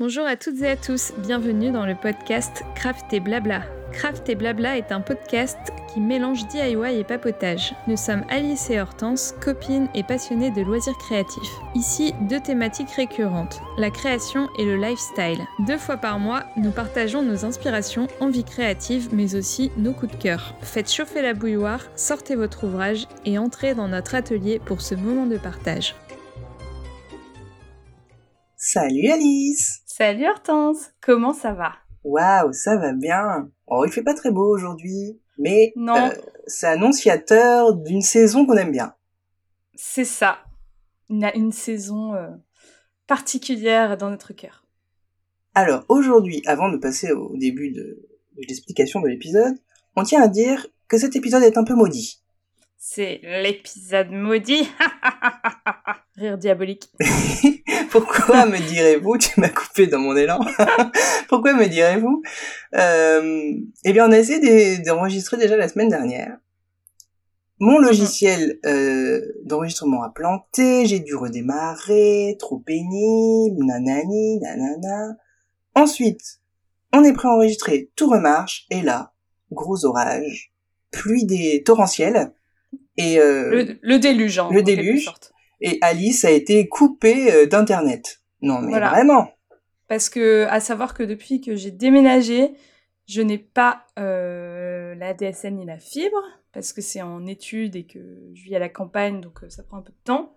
Bonjour à toutes et à tous, bienvenue dans le podcast Craft et Blabla. Craft et Blabla est un podcast qui mélange DIY et papotage. Nous sommes Alice et Hortense, copines et passionnées de loisirs créatifs. Ici, deux thématiques récurrentes, la création et le lifestyle. Deux fois par mois, nous partageons nos inspirations, envies créatives, mais aussi nos coups de cœur. Faites chauffer la bouilloire, sortez votre ouvrage et entrez dans notre atelier pour ce moment de partage. Salut Alice Salut Hortense, comment ça va? Waouh, ça va bien. Oh, il fait pas très beau aujourd'hui, mais Non. euh, c'est annonciateur d'une saison qu'on aime bien. C'est ça. On a une saison euh, particulière dans notre cœur. Alors aujourd'hui, avant de passer au début de, de l'explication de l'épisode, on tient à dire que cet épisode est un peu maudit. C'est l'épisode maudit. Rire diabolique. Pourquoi me direz-vous Tu m'as coupé dans mon élan. Pourquoi me direz-vous? Euh, Eh bien, on a essayé d'e- d'enregistrer déjà la semaine dernière. Mon logiciel euh, d'enregistrement a planté, j'ai dû redémarrer, trop pénible, nanani, nanana. Ensuite, on est prêt à enregistrer, tout remarche, et là, gros orage, pluie des torrentielle, et euh, Le, le déluge, hein, le déluge. sorte. et Alice a été coupée euh, d'internet. Non mais Voilà. vraiment. Parce que, à savoir que depuis que j'ai déménagé, je n'ai pas euh, la DSL ni la fibre, parce que c'est en études et que je vis à la campagne, donc ça prend un peu de temps.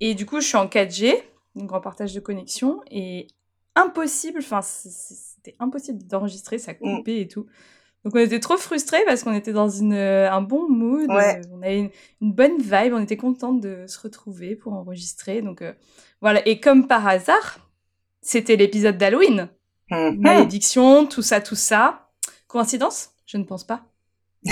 Et du coup, je suis en 4G, donc en partage de connexion, et impossible, enfin, c'était impossible d'enregistrer, ça Mm. coupait et tout. Donc on était trop frustrés parce qu'on était dans une, euh, un bon mood, Ouais. euh, on avait une, une bonne vibe, on était contente de se retrouver pour enregistrer. Donc euh, voilà, et comme par hasard, c'était l'épisode d'Halloween. Mhm. Malédiction, tout ça, tout ça. Coïncidence? Je ne pense pas.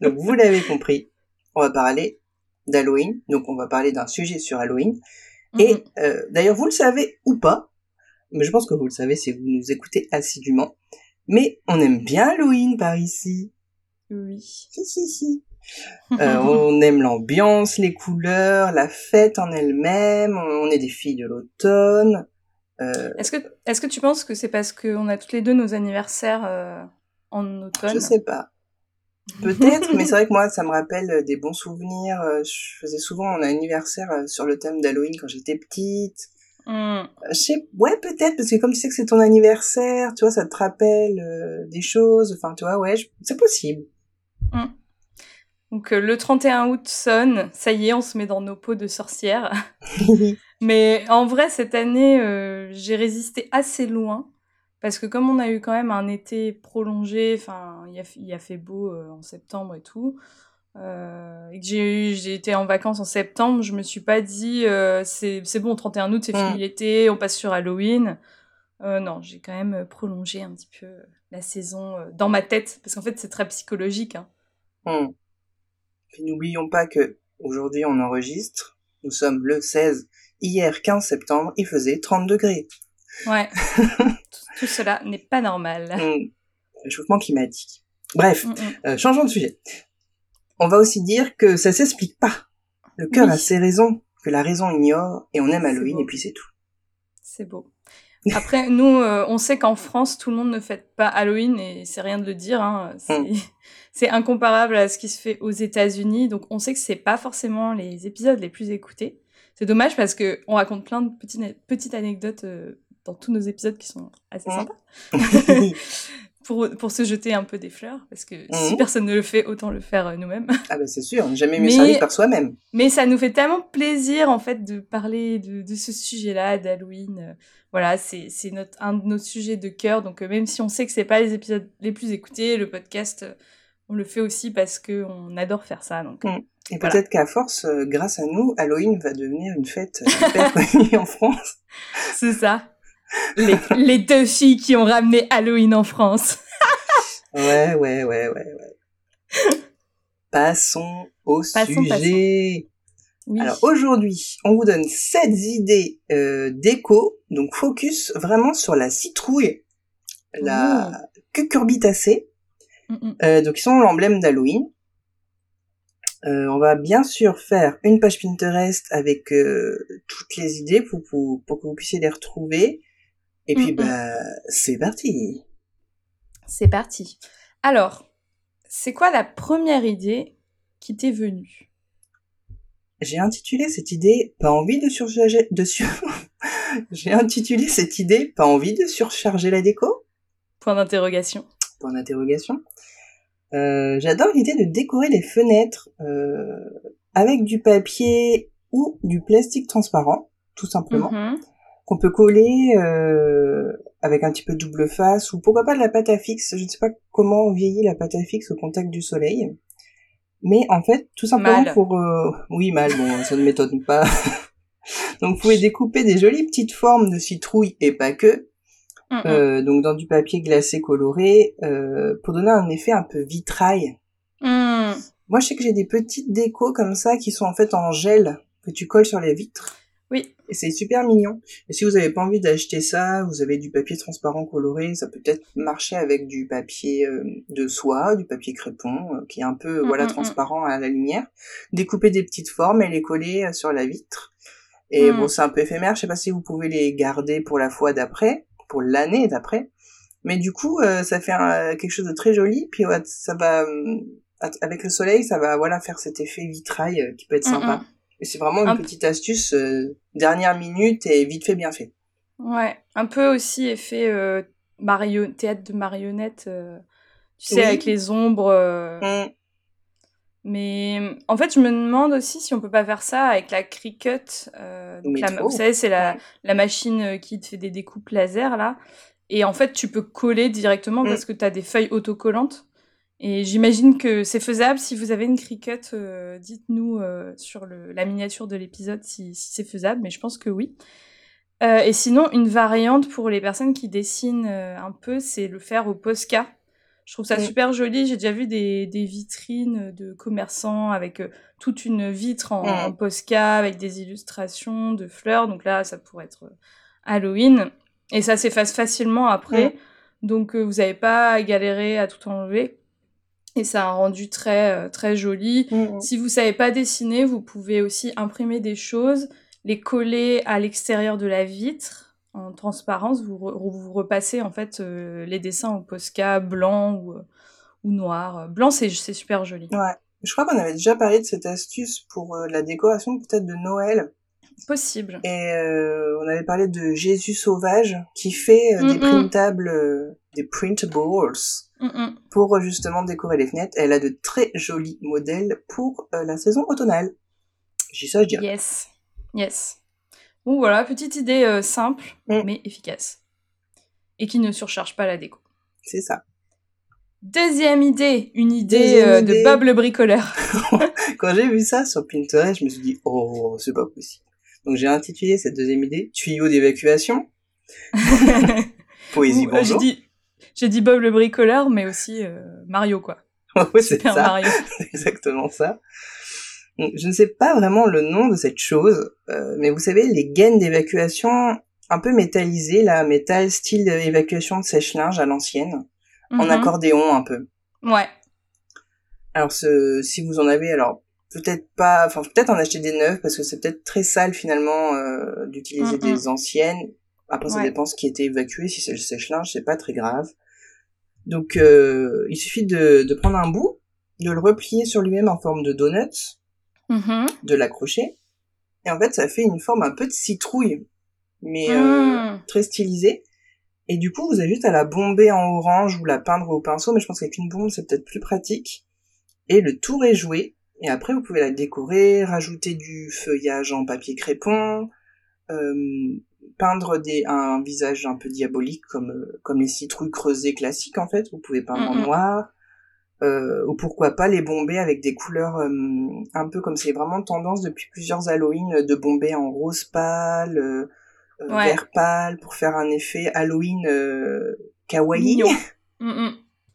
Donc vous l'avez compris, on va parler d'Halloween. Donc on va parler d'un sujet sur Halloween. Et Mhm. euh, d'ailleurs vous le savez ou pas, mais je pense que vous le savez si vous nous écoutez assidûment. Mais on aime bien Halloween par ici. Oui. Si si si. Euh, on aime l'ambiance, les couleurs, la fête en elle-même. On est des filles de l'automne. Euh, Est-ce que, est que tu penses que c'est parce qu'on a toutes les deux nos anniversaires euh, en automne? Je sais pas. Peut-être, mais c'est vrai que moi, ça me rappelle euh, des bons souvenirs. Euh, Je faisais souvent mon anniversaire euh, sur le thème d'Halloween quand j'étais petite. Hmm. Euh, Je sais, ouais, peut-être, parce que comme tu sais que c'est ton anniversaire, tu vois, ça te rappelle euh, des choses. Enfin, tu vois, ouais, je- c'est possible. Donc euh, le 31 août sonne, ça y est, on se met dans nos peaux de sorcières. Mais en vrai, cette année, euh, j'ai résisté assez loin. Parce que comme on a eu quand même un été prolongé, enfin, il a, fait beau en septembre et tout, euh, et que j'ai eu- j'ai été en vacances en septembre, je me suis pas dit, euh, c'est bon, 31 août, c'est Mm. fini l'été, on passe sur Halloween. Euh, non, j'ai quand même prolongé un petit peu euh, la saison euh, dans ma tête, parce qu'en fait, c'est très psychologique. Hein. Puis n'oublions pas que aujourd'hui on enregistre. Nous sommes le 16. Hier, 15 septembre, il faisait 30 degrés. Ouais. tout, tout cela n'est pas normal. Hmm. Réchauffement climatique. Bref, Mm, mm. Euh, changeons de sujet. On va aussi dire que ça s'explique pas. Le cœur Oui. a ses raisons, que la raison ignore, et on aime Halloween, et puis c'est tout. C'est beau. Après, nous, euh, on sait qu'en France, tout le monde ne fête pas Halloween et c'est rien de le dire. Hein, c'est, Mm. c'est incomparable à ce qui se fait aux États-Unis. Donc, on sait que c'est pas forcément les épisodes les plus écoutés. C'est dommage parce que on raconte plein de petites, petites anecdotes euh, dans tous nos épisodes qui sont assez Mm. sympas pour, pour se jeter un peu des fleurs. Parce que si Mm. personne ne le fait, autant le faire euh, nous-mêmes. ah bah c'est sûr, jamais mieux Mais- servi par soi-même. Mais ça nous fait tellement plaisir en fait de parler de, de ce sujet-là, d'Halloween. Euh, Voilà, c'est c'est notre un de nos sujets de cœur. Donc euh, même si on sait que c'est pas les épisodes les plus écoutés, le podcast, on le fait aussi parce que on adore faire ça. Donc Mm. Et Voilà. peut-être qu'à force, grâce à nous, Halloween va devenir une fête hyper connue en France. c'est ça. Les, les deux filles qui ont ramené Halloween en France. Ouais, ouais, ouais, ouais, ouais. Passons au Passons, sujet. Oui. Alors aujourd'hui, on vous donne 7 idées euh, déco, donc focus vraiment sur la citrouille, la cucurbitacée, euh, donc qui sont l'emblème d'Halloween. Euh, on va bien sûr faire une page Pinterest avec euh, toutes les idées pour, pour, pour, que vous puissiez les retrouver. Et puis, Mm, mm. bah, c'est parti. C'est parti. Alors, c'est quoi la première idée qui t'est venue? J'ai intitulé cette idée Pas envie de surcharger, de sur... J'ai intitulé cette idée Pas envie de surcharger la déco Point d'interrogation. Point d'interrogation. Euh, J'adore l'idée de décorer les fenêtres euh, avec du papier ou du plastique transparent, tout simplement, Mhm. Qu'on peut coller euh, avec un petit peu de double face ou pourquoi pas de la pâte à fixe. Je ne sais pas comment vieillit la pâte à fixe au contact du soleil, mais en fait, tout simplement Mal. pour euh, oui mal, bon ça ne m'étonne pas. Donc vous pouvez découper des jolies petites formes de citrouille et pas que, euh, donc dans du papier glacé coloré, euh, pour donner un effet un peu vitrail. Mhm. Moi, je sais que j'ai des petites décos comme ça qui sont en fait en gel que tu colles sur les vitres. Oui. Et c'est super mignon. Et si vous avez pas envie d'acheter ça, vous avez du papier transparent coloré, ça peut peut-être marcher avec du papier euh, de soie, du papier crépon, euh, qui est un peu Mm, voilà mm, transparent à la lumière. Découper des petites formes et les coller euh, sur la vitre. Et Mm. bon, c'est un peu éphémère. Je sais pas si vous pouvez les garder pour la fois d'après, pour l'année d'après. Mais du coup, ça fait un- quelque chose de très joli. Puis ouais, ça va avec le soleil, ça va voilà faire cet effet vitrail qui peut être sympa. Et c'est vraiment une Un- petite astuce euh, dernière minute et vite fait bien fait. Ouais, un peu aussi effet euh, mario... théâtre de marionnettes, euh, tu sais, avec les ombres. euh, Mm. Mais en fait, je me demande aussi si on peut pas faire ça avec la Cricut. donc la- vous savez, c'est la, Ouais. la machine qui te fait des découpes laser là. Et en fait, tu peux coller directement Mm. parce que tu as des feuilles autocollantes. Et j'imagine que c'est faisable. Si vous avez une Cricut, euh, dites-nous euh, sur le, la miniature de l'épisode si, si c'est faisable, mais je pense que oui. Euh, et sinon, une variante pour les personnes qui dessinent un peu, c'est le faire au Posca. Je trouve ça Mm. super joli. J'ai déjà vu des, des vitrines de commerçants avec toute une vitre en, Mm. en Posca, avec des illustrations de fleurs. Donc là, ça pourrait être Halloween. Et ça s'efface facilement après. Donc euh, vous n'avez pas à galérer à tout enlever. Et ça a un rendu très, euh, très joli. Mm. Si vous savez pas dessiner, vous pouvez aussi imprimer des choses, les coller à l'extérieur de la vitre en transparence. Vous, re- vous repassez en fait euh, les dessins au Posca blanc ou, euh, ou noir. Blanc, c'est c'est super joli. Ouais. Je crois qu'on avait déjà parlé de cette astuce pour euh, la décoration peut-être de Noël. Possible. Et euh, on avait parlé de Jésus sauvage qui fait euh, des printables, euh, des printables Mm, mm. pour justement décorer les fenêtres. Elle a de très jolis modèles pour la saison automnale. J'ai ça, je dirais. Yes. Yes. Bon voilà, petite idée simple Mm. mais efficace. Et qui ne surcharge pas la déco. C'est ça. Deuxième idée, une euh, idée. de Bob le bricoleur. Quand j'ai vu ça sur Pinterest, je me suis dit, oh, c'est pas possible. Donc j'ai intitulé cette deuxième idée Tuyau d'évacuation. Poésie, Ou, euh, j'ai bonjour. dit, j'ai dit Bob le bricoleur, mais aussi euh, Mario, quoi. ouais, c'est Super ça. Mario. Exactement ça. Donc, Je ne sais pas vraiment le nom de cette chose, euh, mais vous savez, les gaines d'évacuation un peu métallisées, là, métal style évacuation de sèche-linge à l'ancienne, en Mhm. accordéon un peu. Ouais. Alors ce, si vous en avez, alors peut-être pas, enfin peut-être en acheter des neuves parce que c'est peut-être très sale finalement euh, d'utiliser Mm, des anciennes. Après ça dépend ce qui était évacué. Si c'est le sèche-linge, c'est pas très grave. Donc euh, il suffit de, de prendre un bout, de le replier sur lui-même en forme de donut, Mhm. de l'accrocher, et en fait ça fait une forme un peu de citrouille, mais euh, Mm. très stylisée. Et du coup, vous avez juste à la bomber en orange ou la peindre au pinceau, mais je pense qu'avec une bombe, c'est peut-être plus pratique. Et le tour est joué. Et après, vous pouvez la décorer, rajouter du feuillage en papier crépon, euh, peindre des, un visage un peu diabolique comme, euh, comme les citrouilles creusées classiques, en fait. Vous pouvez peindre en noir. Euh, ou pourquoi pas les bomber avec des couleurs euh, un peu comme c'est vraiment tendance depuis plusieurs Halloween de bomber en rose pâle, euh, Ouais. vert pâle pour faire un effet Halloween kawaii. Mm, mm.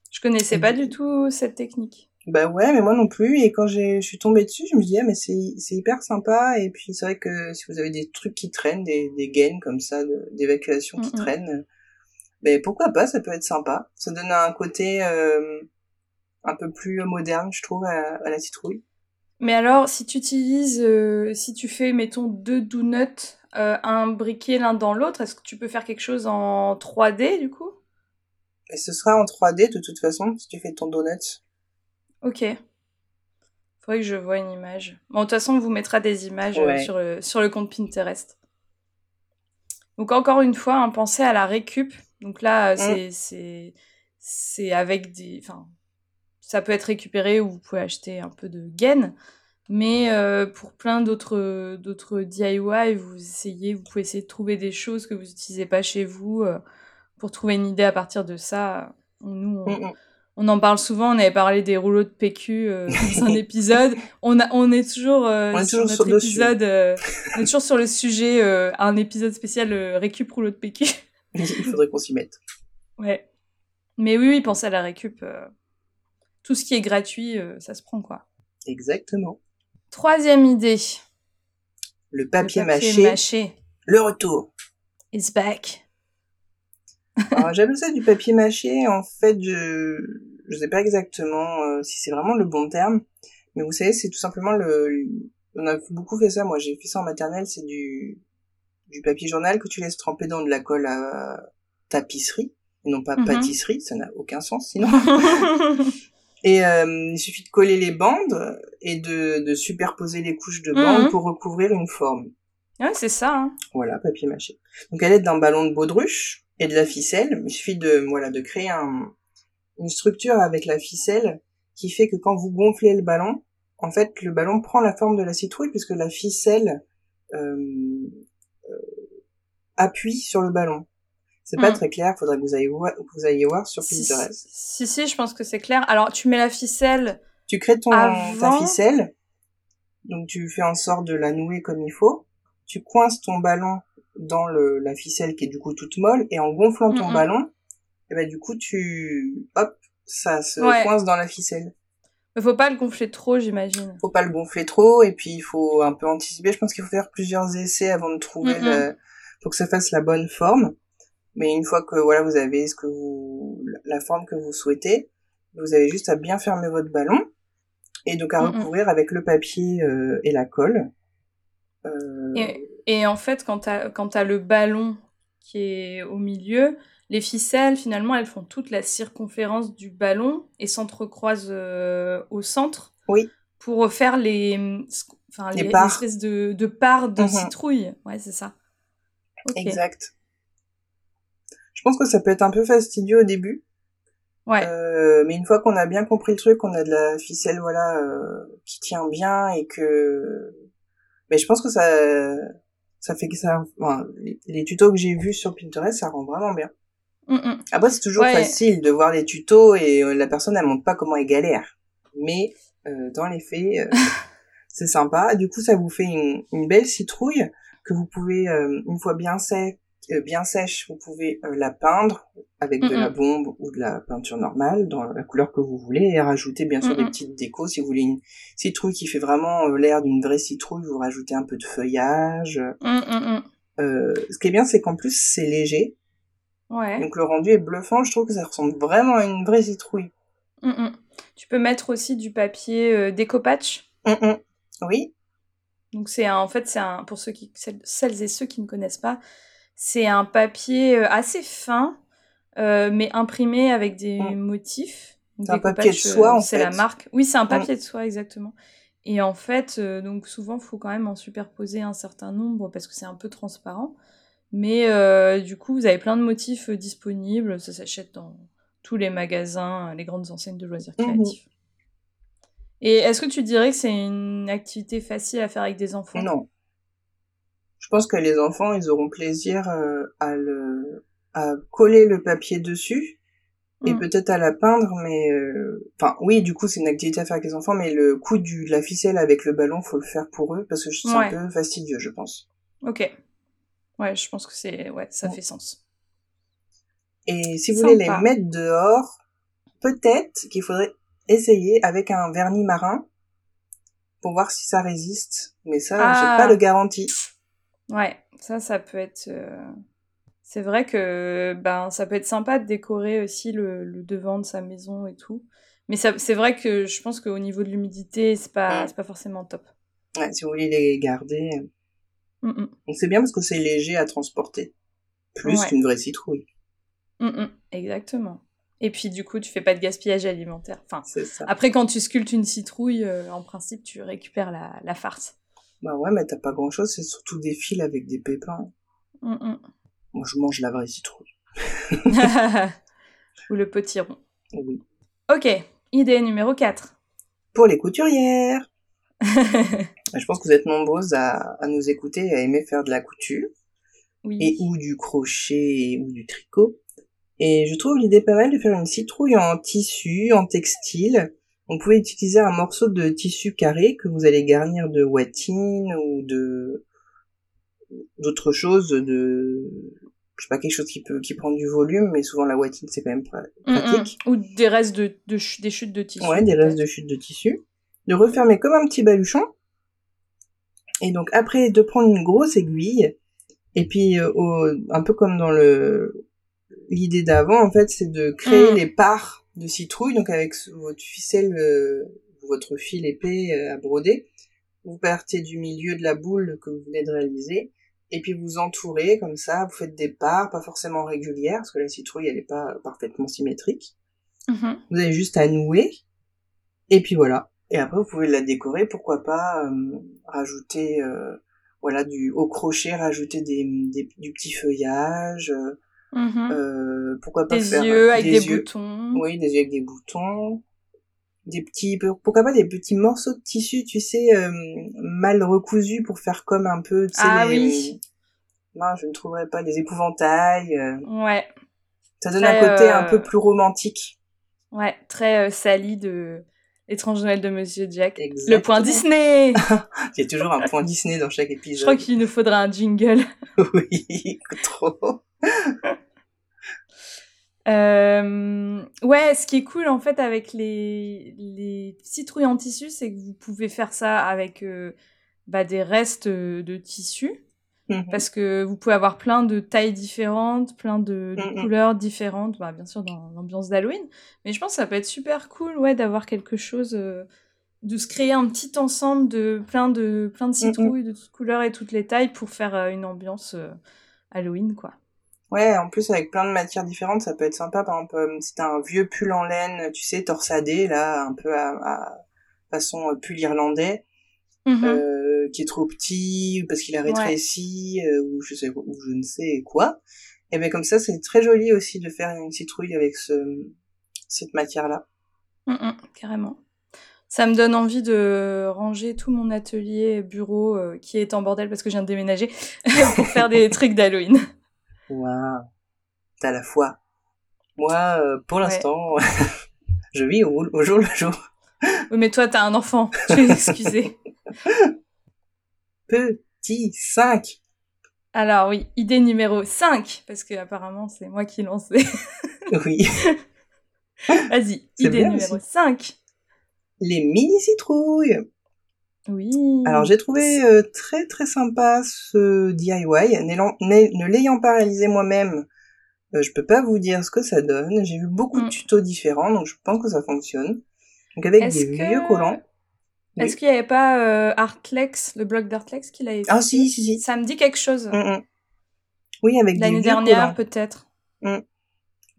Je connaissais pas du tout cette technique. Bah ouais, mais moi non plus. Et quand je suis tombée dessus, je me dis ah mais c'est hyper sympa. Et puis c'est vrai que si vous avez des trucs qui traînent, des des gaines comme ça d'évacuation qui Mhm. traînent, ben pourquoi pas, ça peut être sympa. Ça donne un côté euh, un peu plus moderne, je trouve, à, à la citrouille. Mais alors, si tu utilises, euh, si tu fais, mettons, deux donuts euh, un briquet l'un dans l'autre, est-ce que tu peux faire quelque chose en 3D du coup? Et ce sera en 3D de toute façon si tu fais ton donut. Ok. Faudrait que je vois une image. Bon, de toute façon, on vous mettra des images euh, sur, le, sur le compte Pinterest. Donc encore une fois, hein, pensez à la récup. Donc là, mm. c'est c'est avec des, enfin, ça peut être récupéré ou vous pouvez acheter un peu de gaines. Mais euh, pour plein d'autres d'autres DIY, vous essayez, vous pouvez essayer de trouver des choses que vous n'utilisez pas chez vous euh, pour trouver une idée à partir de ça. Nous, on, en parle souvent. On avait parlé des rouleaux de PQ euh, dans un épisode. On a, on est toujours, on est sur toujours notre épisode. on est toujours sur le sujet. un épisode spécial récup rouleau de PQ. Il faudrait qu'on s'y mette. Ouais. Mais oui, oui, pensez à la récup. tout ce qui est gratuit, ça se prend quoi. Exactement. Troisième idée. Le papier, mâché, Le retour. It's back. J'appelle ça du papier mâché. En fait, je je sais pas exactement euh, si c'est vraiment le bon terme, mais vous savez, c'est tout simplement le. On a beaucoup fait ça. Moi, j'ai fait ça en maternelle. C'est du du papier journal que tu laisses tremper dans de la colle à tapisserie, et non pas mm-hmm. pâtisserie. Ça n'a aucun sens sinon. Et euh, il suffit de coller les bandes et de, de superposer les couches de bandes mhm. pour recouvrir une forme. Ouais, c'est ça. Hein. Voilà, papier mâché. Donc à l'aide d'un ballon de baudruche et de la ficelle, il suffit de voilà de créer un, une structure avec la ficelle qui fait que quand vous gonflez le ballon, en fait le ballon prend la forme de la citrouille puisque la ficelle euh, euh, appuie sur le ballon. C'est pas hmm. très clair, faudrait que vous ayez voir, vous ayez voir sur Pinterest. Si, si, je pense que c'est clair. Alors, tu mets la ficelle. Tu crées ton, ta ficelle. Donc, tu fais en sorte de la nouer comme il faut. Tu coinces ton ballon dans le, la ficelle qui est du coup toute molle et en gonflant ton ballon, et eh ben, du coup, tu, hop, ça se coince dans la ficelle. Mais faut pas le gonfler trop, j'imagine. Faut pas le gonfler trop et puis il faut un peu anticiper. Je pense qu'il faut faire plusieurs essais avant de trouver le, pour que ça fasse la bonne forme. Mais une fois que voilà, vous avez ce que vous, la forme que vous souhaitez, vous avez juste à bien fermer votre ballon et donc à recouvrir avec le papier euh, et la colle. Euh... Et, et, en fait, quand tu as, le ballon qui est au milieu, les ficelles, finalement, elles font toute la circonférence du ballon et s'entrecroisent euh, au centre. Oui. Pour faire les, enfin, les, espèces de, de parts de mhm. citrouille. Ouais, c'est ça. Exact. Je pense que ça peut être un peu fastidieux au début. Ouais. Euh, mais une fois qu'on a bien compris le truc, qu'on a de la ficelle voilà euh, qui tient bien et que mais je pense que ça ça fait que ça enfin, les, tutos que j'ai vus sur Pinterest, ça rend vraiment bien. Mm -mm. Après c'est toujours facile de voir les tutos et euh, la personne elle montre pas comment elle galère. Mais euh, dans les faits euh, c'est sympa. Du coup ça vous fait une, une belle citrouille que vous pouvez une fois bien sec euh, bien sèche, vous pouvez euh, la peindre avec de la bombe ou de la peinture normale dans la couleur que vous voulez et rajouter bien sûr des petites décos. Si vous voulez une citrouille qui fait vraiment euh, l'air d'une vraie citrouille, vous rajoutez un peu de feuillage. ce qui est bien, c'est qu'en plus c'est léger. Ouais. Donc le rendu est bluffant. Je trouve que ça ressemble vraiment à une vraie citrouille. Tu peux mettre aussi du papier euh, décopatch? Oui. Donc c'est en fait c'est un pour ceux qui celles et ceux qui ne connaissent pas, c'est un papier euh, assez fin, euh, mais imprimé avec des mm. motifs. C'est un papier de soie, en fait. C'est la marque. Oui, c'est un papier mm. de soie, exactement. Et en fait, euh, donc souvent, il faut quand même en superposer un certain nombre parce que c'est un peu transparent. Mais du coup, vous avez plein de motifs disponibles. Ça s'achète dans tous les magasins, les grandes enseignes de loisirs mm-hmm. créatifs. Et est-ce que tu dirais que c'est une activité facile à faire avec des enfants? Non je pense que les enfants, ils auront plaisir euh, à le à coller le papier dessus et mm. peut-être à la peindre, mais euh, enfin oui, du coup c'est une activité à faire avec les enfants, mais le coup du de la ficelle avec le ballon, faut le faire pour eux parce que c'est un peu fastidieux, je pense. Ok. Ouais, je pense que c'est ouais, ça fait sens. Et si vous voulez les mettre dehors, peut-être qu'il faudrait essayer avec un vernis marin pour voir si ça résiste, mais ça, j'ai pas ah. de garantie. Ouais, ça, ça peut être. Euh, c'est vrai que ben, ça peut être sympa de décorer aussi le, devant de sa maison et tout. Mais c'est vrai que je pense qu'au niveau de l'humidité, c'est pas, Mm. c'est pas forcément top. Ouais, si vous voulez les garder. Mm, mm. Donc c'est bien parce que c'est léger à transporter. Plus Ouais. qu'une vraie citrouille. Mm, mm. Exactement. Et puis du coup, tu fais pas de gaspillage alimentaire. Enfin, C'est ça. après, quand tu sculptes une citrouille, euh, en principe, tu récupères la, la farce. Bah ouais, mais t'as pas grand chose, c'est surtout des fils avec des pépins. Mm, Moi je mange la vraie citrouille. Ou le potiron. Oui. Ok, idée numéro 4. Pour les couturières. Je pense que vous êtes nombreuses à, à nous écouter et à aimer faire de la couture. oui. et ou du crochet ou du tricot. Et je trouve l'idée pas mal de faire une citrouille en tissu, en textile. On pouvait utiliser un morceau de tissu carré que vous allez garnir de watine ou de d'autres choses, de je sais pas quelque chose qui peut qui prend du volume, mais souvent la watine c'est quand même pra- Mm, mm. pratique. Ou des restes de, de ch- des chutes de tissu. Ouais, des restes de chute de tissu. De refermer comme un petit baluchon. Et donc après, de prendre une grosse aiguille. Et puis, euh, au- un peu comme dans le l'idée d'avant, en fait, c'est de créer Mm. les parts de citrouille. Donc avec votre ficelle, euh, votre fil épais euh, à broder. Vous partez du milieu de la boule que vous venez de réaliser. Et puis vous entourez comme ça, vous faites des parts, pas forcément régulières, parce que la citrouille, elle est pas parfaitement symétrique. Mhm. Vous avez juste à nouer. Et puis voilà. Et après, vous pouvez la décorer. Pourquoi pas euh, rajouter, euh, voilà, du au crochet, rajouter des, des- du petit feuillage. euh, Mhm. euh, pourquoi pas des faire yeux avec des, yeux. boutons. Oui, des yeux avec des boutons. Des petits, pourquoi pas des petits morceaux de tissu, tu sais, euh, mal recousus pour faire comme un peu, Ah les- oui. Non, je ne trouverais pas les épouvantails. euh, Ouais, Ça donne Très, un côté un peu plus romantique. ouais, très sali de L'étrange Noël de Monsieur Jack. Le point Disney Il y a toujours un point Disney dans chaque Je épisode. crois qu'il nous faudra un jingle. oui, trop. Euh, ouais, ce qui est cool en fait avec les, les citrouilles en tissu, c'est que vous pouvez faire ça avec euh, bah, des restes euh, de tissu. Mhm. Parce que vous pouvez avoir plein de tailles différentes, plein de, de Mhm. couleurs différentes, bah, bien sûr dans l'ambiance d'Halloween. Mais je pense que ça peut être super cool ouais, d'avoir quelque chose, euh, de se créer un petit ensemble de plein de, plein de citrouilles de toutes couleurs et toutes les tailles pour faire une ambiance Halloween, quoi. Ouais, en plus avec plein de matières différentes, ça peut être sympa. Par exemple, euh, si t'as un vieux pull en laine, tu sais, torsadé, là, un peu à, à façon euh, pull irlandais, Mhm. euh, qui est trop petit, ou parce qu'il a Ouais. rétréci, euh, ou je sais, ou je ne sais quoi. Et ben comme ça, c'est très joli aussi de faire une citrouille avec ce, cette matière-là. Carrément. Ça me donne envie de ranger tout mon atelier bureau euh, qui est en bordel parce que je viens de déménager pour faire des trucs d'Halloween. Waouh, t'as la foi. Moi, euh, pour Ouais. l'instant, je vis au, au jour le jour. Oui, mais toi, t'as un enfant. Je vais m'excuser. Petit 5. Alors oui, idée numéro 5, parce que apparemment c'est moi qui lance. Oui. Vas-y, idée numéro aussi. 5. Les mini citrouilles. Oui. Alors j'ai trouvé euh, très très sympa ce DIY. Ne l'ayant pas réalisé moi-même, euh, je peux pas vous dire ce que ça donne. J'ai vu beaucoup Mm. de tutos différents, donc je pense que ça fonctionne. Donc avec des que- vieux collants. Oui. Est-ce qu'il n'y avait pas euh, Artlex, le blog d'Artlex qui l'avait fait Ah si si si. Ça me dit quelque chose. Mm, mm. Oui avec des L'année dernière, peut-être.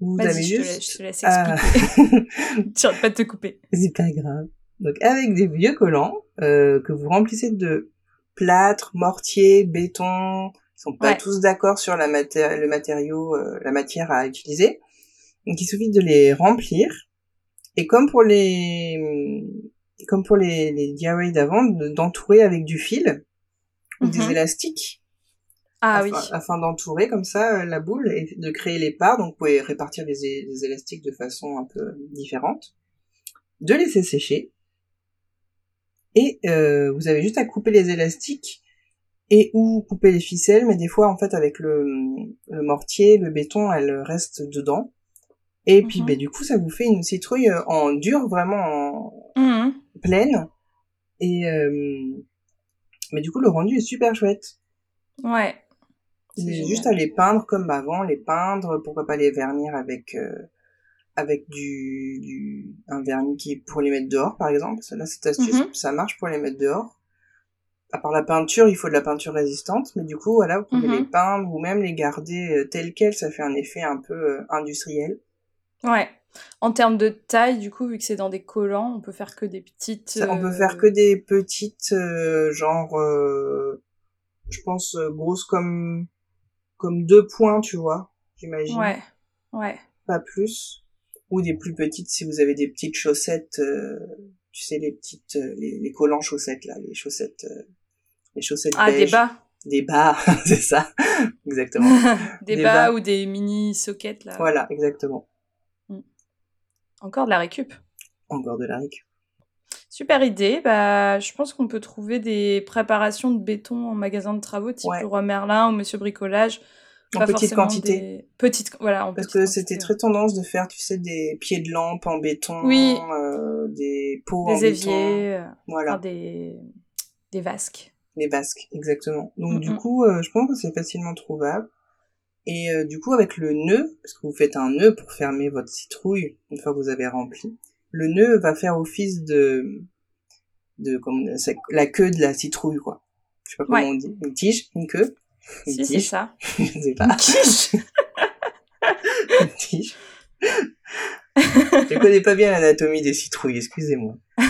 Vous Vas-y, avez je, te juste. laisse, je te laisse Ah. expliquer. Je n'arrête pas de te couper. C'est pas grave. Donc avec des vieux collants euh, que vous remplissez de plâtre, mortier, béton. Ils sont pas Ouais. tous d'accord sur la maté- le matériau, euh, la matière à utiliser. Donc il suffit de les remplir. Et comme pour les comme pour les, les DIY d'avant, de- d'entourer avec du fil ou des Mhm. élastiques Ah afin, oui. afin d'entourer comme ça euh, la boule et de créer les parts. Donc vous pouvez répartir les, les élastiques de façon un peu différente. De laisser sécher. Et euh, vous avez juste à couper les élastiques et ou couper les ficelles, mais des fois en fait avec le, le mortier, le béton, elle reste dedans. Et puis Mhm. ben, du coup ça vous fait une citrouille euh, en dur, vraiment en Mhm. pleine. Et euh, mais du coup le rendu est super chouette. Ouais. Génial. juste à les peindre comme avant, les peindre, pourquoi pas les vernir avec euh, avec du, du un vernis qui pour les mettre dehors par exemple. Là cette astuce Mhm. ça marche pour les mettre dehors. À part la peinture, il faut de la peinture résistante, mais du coup voilà vous pouvez Mhm. les peindre ou même les garder euh, telles quelles, ça fait un effet un peu euh, industriel. Ouais. En termes de taille, du coup, vu que c'est dans des collants, on peut faire que des petites. Ça, on peut euh, faire que des petites euh, genre euh, je pense euh, grosses comme comme deux points, tu vois, j'imagine. Ouais. Ouais. pas plus, ou des plus petites si vous avez des petites chaussettes, euh, tu sais les petites, euh, les, les collants chaussettes là, les chaussettes, euh, les chaussettes Ah, des bas. des bas, c'est ça, exactement. des, Des bas, bas. ou des mini sockets, là. voilà, exactement. Encore de la récup. Encore de la récup. Super idée. Bah, je pense qu'on peut trouver des préparations de béton en magasin de travaux, type Ouais. Leroy Merlin ou Monsieur Bricolage. En petite quantité. des- Petites, voilà, en Parce petite que c'était très tendance de faire, tu sais, des pieds de lampe en béton, Oui. euh, des pots en Des béton. éviers, euh, Voilà, enfin, des... des vasques. les basques, exactement. Donc Mm, du mm. coup, euh, je pense que c'est facilement trouvable. Et euh, du coup, avec le nœud, parce que vous faites un nœud pour fermer votre citrouille une fois que vous avez rempli, le nœud va faire office de, de comme la queue de la citrouille, quoi. Je sais pas comment Ouais. on dit, une tige, une queue, Si, c'est ça. je sais pas, Une quiche. une je connais pas bien l'anatomie des citrouilles, excusez-moi.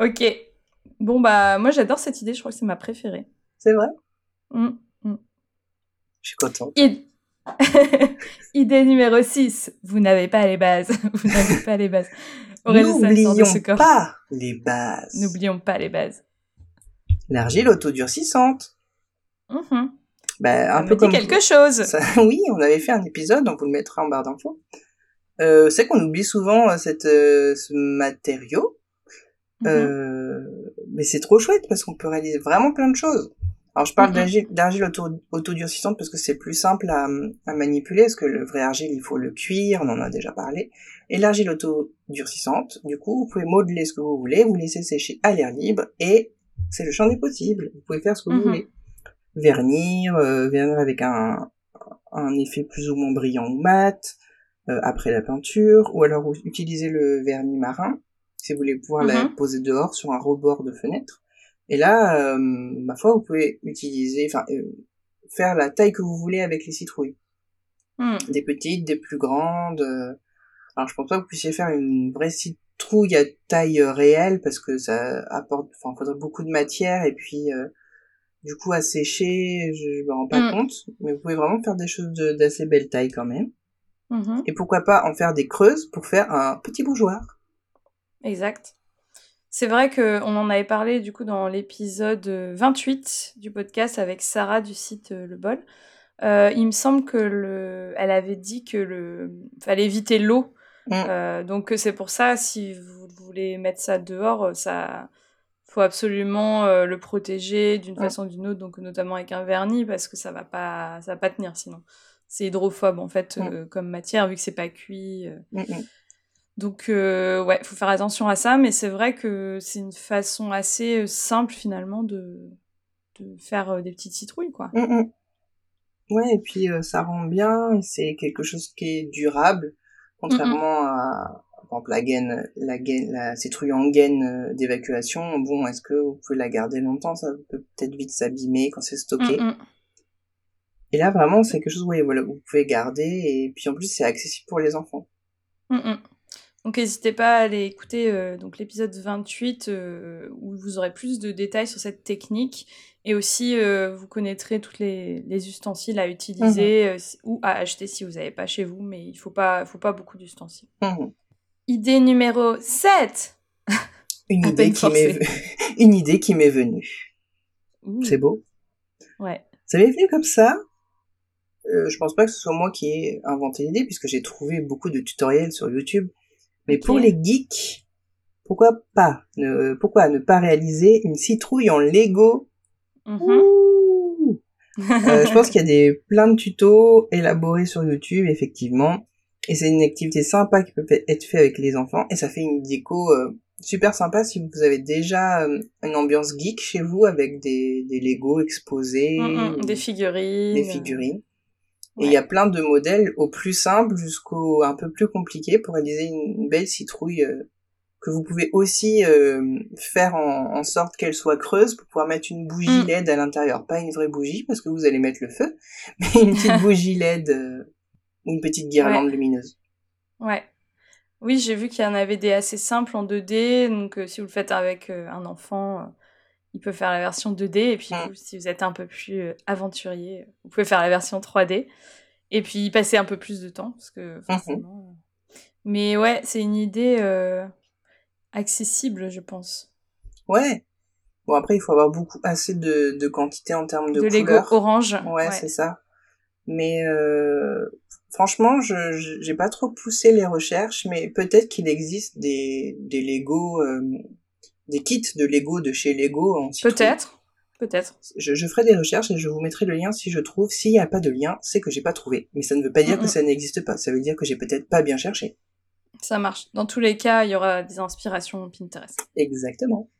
ok. Bon, bah, moi, j'adore cette idée. Je crois que c'est ma préférée. C'est vrai, Mm. je suis contente. Id- Idée numéro 6. Vous n'avez pas les bases. Vous n'avez pas les bases. N'oublions pas les bases. N'oublions pas les bases. L'argile autodurcissante. Bah, Ça un me peu dit comme quelque chose. Ça- oui, on avait fait un épisode, on vous le mettra en barre d'infos. Euh, c'est qu'on oublie souvent euh, cette, euh, ce matériau, Mhm. euh, mais c'est trop chouette parce qu'on peut réaliser vraiment plein de choses. Alors je parle Mhm. d'argile, d'argile auto, autodurcissante parce que c'est plus simple à, à manipuler, parce que le vrai argile, il faut le cuire, on en a déjà parlé. Et l'argile autodurcissante, du coup, vous pouvez modeler ce que vous voulez, vous laissez sécher à l'air libre, et c'est le champ des possibles. Vous pouvez faire ce que Mhm. vous voulez. Vernir, euh, vernir avec un, un effet plus ou moins brillant ou mat, euh, après la peinture, ou alors utiliser le vernis marin, si vous voulez pouvoir la Mhm. poser dehors sur un rebord de fenêtre. Et là, euh, ma foi, vous pouvez utiliser, enfin, euh, faire la taille que vous voulez avec les citrouilles. Mm. Des petites, des plus grandes. euh. Alors, je pense pas que vous puissiez faire une vraie citrouille à taille euh, réelle parce que ça apporte, enfin, faudrait beaucoup de matière et puis, euh, du coup, à sécher, je, je me rends pas Mm. compte. Mais vous pouvez vraiment faire des choses de- d'assez belle taille quand même. Mhm. Et pourquoi pas en faire des creuses pour faire un petit bougeoir. Exact. C'est vrai que on en avait parlé du coup dans l'épisode euh, 28 du podcast avec Sarah du site euh, Le Bol. Euh, il me semble que le, elle avait dit que le fallait éviter l'eau. Mm. Euh, donc c'est pour ça si vous voulez mettre ça dehors, euh, ça faut absolument euh, le protéger d'une Mm. façon ou d'une autre, donc notamment avec un vernis parce que ça va pas ça va pas tenir sinon. C'est hydrophobe en fait Mm. euh, comme matière vu que c'est pas cuit. euh. Mm, mm. Donc euh, ouais, faut faire attention à ça, mais c'est vrai que c'est une façon assez euh, simple finalement de, de faire euh, des petites citrouilles quoi. Mm. Ouais, et puis euh, ça rend bien, c'est quelque chose qui est durable, contrairement à, par exemple, la gaine, la gaine, la en gaine euh, d'évacuation. Bon, est-ce que vous pouvez la garder longtemps? Ça peut peut-être vite s'abîmer quand c'est stocké. Mm. Et là, vraiment, c'est quelque chose, ouais, voilà, vous pouvez garder, et puis en plus, c'est accessible pour les enfants. Mm. Donc n'hésitez pas à aller écouter euh, donc l'épisode 28 euh, où vous aurez plus de détails sur cette technique et aussi euh, vous connaîtrez tous les, les ustensiles à utiliser euh, si- ou à acheter si vous n'avez pas chez vous, mais il faut pas faut pas beaucoup d'ustensiles. Mhm. Idée numéro 7 Une idée qui m'est, une idée qui m'est venue. C'est beau. Ouais. Ça m'est venu comme ça. Euh, je pense pas que ce soit moi qui ai inventé l'idée puisque j'ai trouvé beaucoup de tutoriels sur YouTube. Mais pour les geeks, pourquoi pas ne, Pourquoi ne pas réaliser une citrouille en Lego? Mhm. Ouh Euh, Je pense qu'il y a des plein de tutos élaborés sur YouTube, effectivement. Et c'est une activité sympa qui peut être faite avec les enfants. Et ça fait une déco euh, super sympa si vous avez déjà euh, une ambiance geek chez vous avec des, des Lego exposés, Mm, mm. ou Des figurines. des figurines. Et il y a plein de modèles au plus simple jusqu'au un peu plus compliqué pour réaliser une belle citrouille que vous pouvez aussi euh, faire en, sorte qu'elle soit creuse pour pouvoir mettre une bougie mm. LED à l'intérieur. Pas une vraie bougie parce que vous allez mettre le feu, mais une petite bougie LED euh, ou une petite guirlande lumineuse. Ouais. Oui, j'ai vu qu'il y en avait des assez simples en 2D, donc si vous le faites avec un enfant, il peut faire la version 2D, et puis mm. si vous êtes un peu plus euh, aventurier, vous pouvez faire la version 3D, et puis y passer un peu plus de temps, parce que mm-hmm. forcément... Mais ouais, c'est une idée euh, accessible, je pense. Ouais. Bon, après, il faut avoir beaucoup, assez de, de quantité en termes de, de Lego orange. Ouais, c'est ça. Mais euh, franchement, je j'ai pas trop poussé les recherches, mais peut-être qu'il existe des, des Lego des kits de Lego de chez Lego Peut-être. Peut-être. Je, je, ferai des recherches et je vous mettrai le lien si je trouve. S'il n'y a pas de lien, c'est que j'ai pas trouvé. Mais ça ne veut pas dire que ça n'existe pas. Ça veut dire que j'ai peut-être pas bien cherché. Ça marche. Dans tous les cas, il y aura des inspirations Pinterest. Exactement.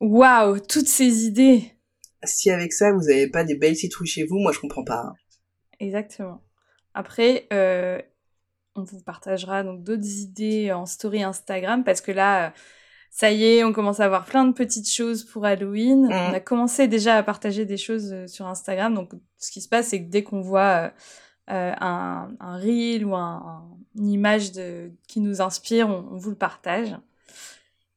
Waouh, toutes ces idées. Si avec ça, vous n'avez pas des belles citrouilles chez vous, moi je comprends pas. Hein. Exactement. Après, euh, on vous partagera donc d'autres idées en story Instagram parce que là, ça y est, on commence à avoir plein de petites choses pour Halloween. Mm. On a commencé déjà à partager des choses euh, sur Instagram. Donc, ce qui se passe, c'est que dès qu'on voit euh, euh, un, un, reel ou un, une image de, qui nous inspire, on, vous le partage.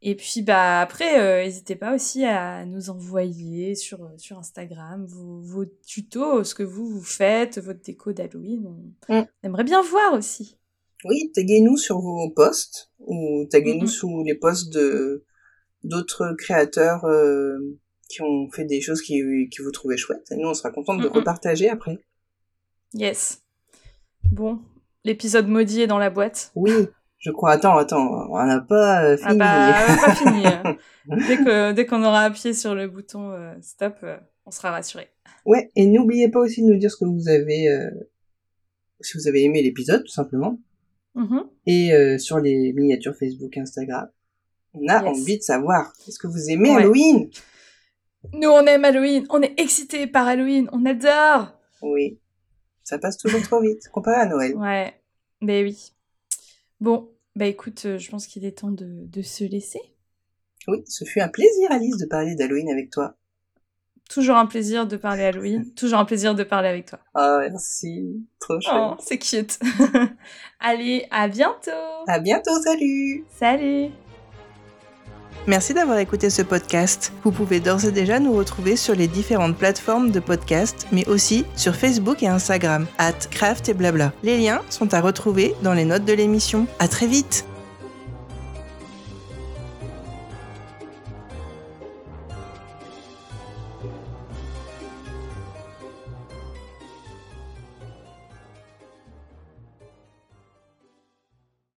Et puis, bah, après, n'hésitez pas aussi à nous envoyer sur, sur Instagram vos, vos, tutos, ce que vous, vous faites, votre déco d'Halloween. On, mm. on aimerait bien voir aussi. Oui, taguez-nous sur vos posts ou taguez-nous sous les posts de d'autres créateurs euh, qui ont fait des choses qui, qui vous trouvez chouettes. Et nous, on sera contente de repartager après. Yes. Bon, l'épisode maudit est dans la boîte. Oui, je crois. Attends, attends, on n'a pas euh, fini. Ah bah, pas fini. dès qu'on aura appuyé sur le bouton euh, stop, on sera rassuré. Ouais, et n'oubliez pas aussi de nous dire ce que vous avez, si vous avez aimé l'épisode, tout simplement. Mm-hmm. Et euh, sur les miniatures Facebook, Instagram, on a envie de savoir, est-ce que vous aimez Halloween? Nous, on aime Halloween, on est excités par Halloween, on adore Oui, ça passe toujours trop vite, comparé à Noël. Ouais, ben oui. Bon, bah écoute, euh, je pense qu'il est temps de, de se laisser. Oui, ce fut un plaisir, Alice, de parler d'Halloween avec toi. Toujours un plaisir de parler Halloween. Toujours un plaisir de parler avec toi. Ah, merci. Trop chouette. Oh, c'est cute. Allez, à bientôt. À bientôt, salut. Salut. Merci d'avoir écouté ce podcast. Vous pouvez d'ores et déjà nous retrouver sur les différentes plateformes de podcast, mais aussi sur Facebook et Instagram, at craft et blabla. Les liens sont à retrouver dans les notes de l'émission. À très vite!